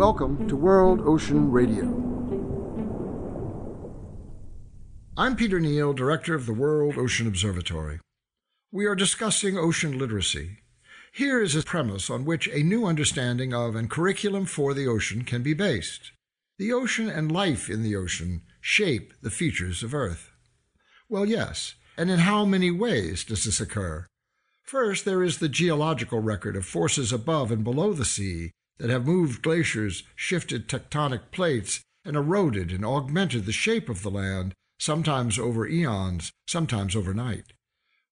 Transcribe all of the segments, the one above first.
Welcome to World Ocean Radio. I'm Peter Neill, Director of the World Ocean Observatory. We are discussing ocean literacy. Here is a premise on which a new understanding of and curriculum for the ocean can be based. The ocean and life in the ocean shape the features of Earth. Well, yes, and in how many ways does this occur? First, there is the geological record of forces above and below the sea that have moved glaciers, shifted tectonic plates, and eroded and augmented the shape of the land, sometimes over eons, sometimes overnight.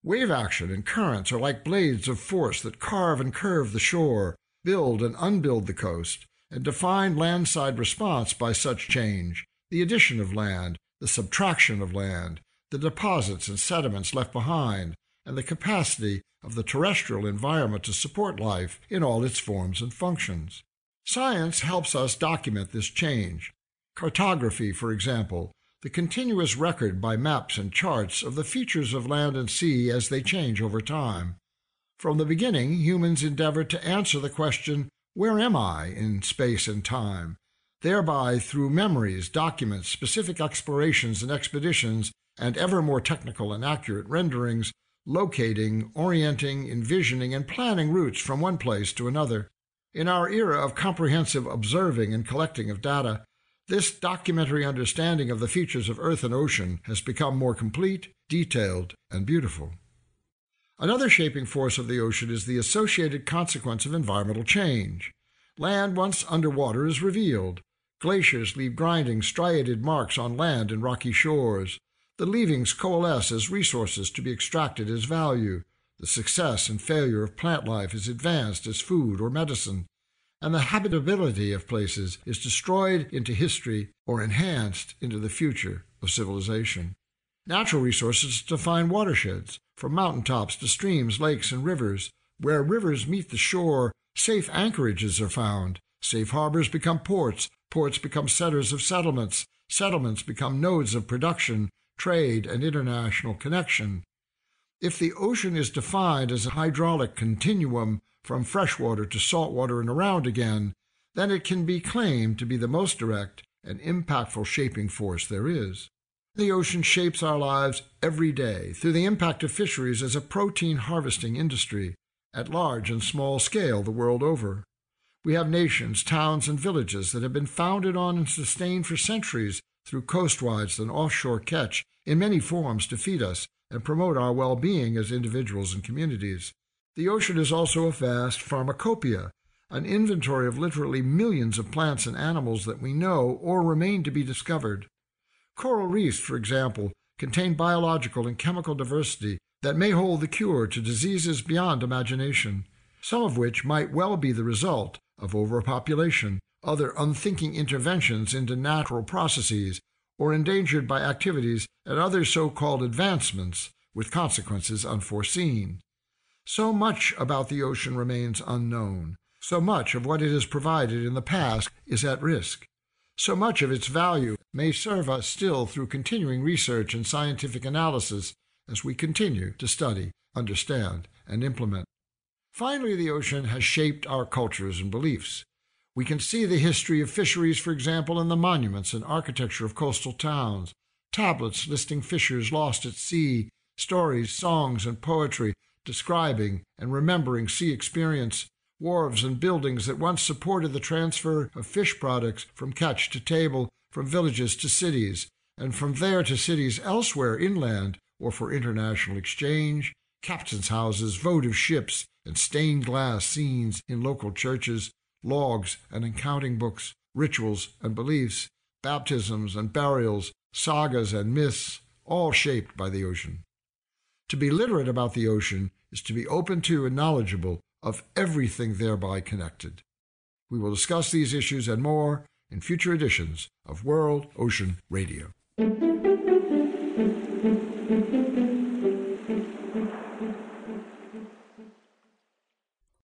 Wave action and currents are like blades of force that carve and curve the shore, build and unbuild the coast, and define landside response by such change, the addition of land, the subtraction of land, the deposits and sediments left behind, and the capacity of the terrestrial environment to support life in all its forms and functions. Science helps us document this change. Cartography, for example, the continuous record by maps and charts of the features of land and sea as they change over time. From the beginning, humans endeavored to answer the question, Where am I in space and time? Thereby, through memories, documents, specific explorations and expeditions, and ever more technical and accurate renderings, locating, orienting, envisioning, and planning routes from one place to another. In our era of comprehensive observing and collecting of data, this documentary understanding of the features of earth and ocean has become more complete, detailed, and beautiful. Another shaping force of the ocean is the associated consequence of environmental change. Land once underwater is revealed. Glaciers leave grinding, striated marks on land and rocky shores. The leavings coalesce as resources to be extracted as value. The success and failure of plant life is advanced as food or medicine. And the habitability of places is destroyed into history or enhanced into the future of civilization. Natural resources define watersheds, from mountaintops to streams, lakes, and rivers. Where rivers meet the shore, safe anchorages are found. Safe harbors become ports. Ports become centers of settlements. Settlements become nodes of production trade, and international connection. If the ocean is defined as a hydraulic continuum from freshwater to saltwater and around again, then it can be claimed to be the most direct and impactful shaping force there is. The ocean shapes our lives every day through the impact of fisheries as a protein harvesting industry at large and small scale the world over. We have nations, towns, and villages that have been founded on and sustained for centuries through coastwise and offshore catch in many forms to feed us and promote our well being as individuals and communities. The ocean is also a vast pharmacopoeia, an inventory of literally millions of plants and animals that we know or remain to be discovered. Coral reefs, for example, contain biological and chemical diversity that may hold the cure to diseases beyond imagination, some of which might well be the result of overpopulation other unthinking interventions into natural processes, or endangered by activities and other so called advancements with consequences unforeseen. So much about the ocean remains unknown. So much of what it has provided in the past is at risk. So much of its value may serve us still through continuing research and scientific analysis as we continue to study, understand, and implement. Finally, the ocean has shaped our cultures and beliefs. We can see the history of fisheries, for example, in the monuments and architecture of coastal towns, tablets listing fishers lost at sea, stories, songs, and poetry describing and remembering sea experience, wharves and buildings that once supported the transfer of fish products from catch to table, from villages to cities, and from there to cities elsewhere inland or for international exchange, captains' houses, votive ships, and stained glass scenes in local churches, logs and accounting books, rituals and beliefs, baptisms and burials, sagas and myths, all shaped by the ocean. To be literate about the ocean is to be open to and knowledgeable of everything thereby connected. We will discuss these issues and more in future editions of World Ocean Radio.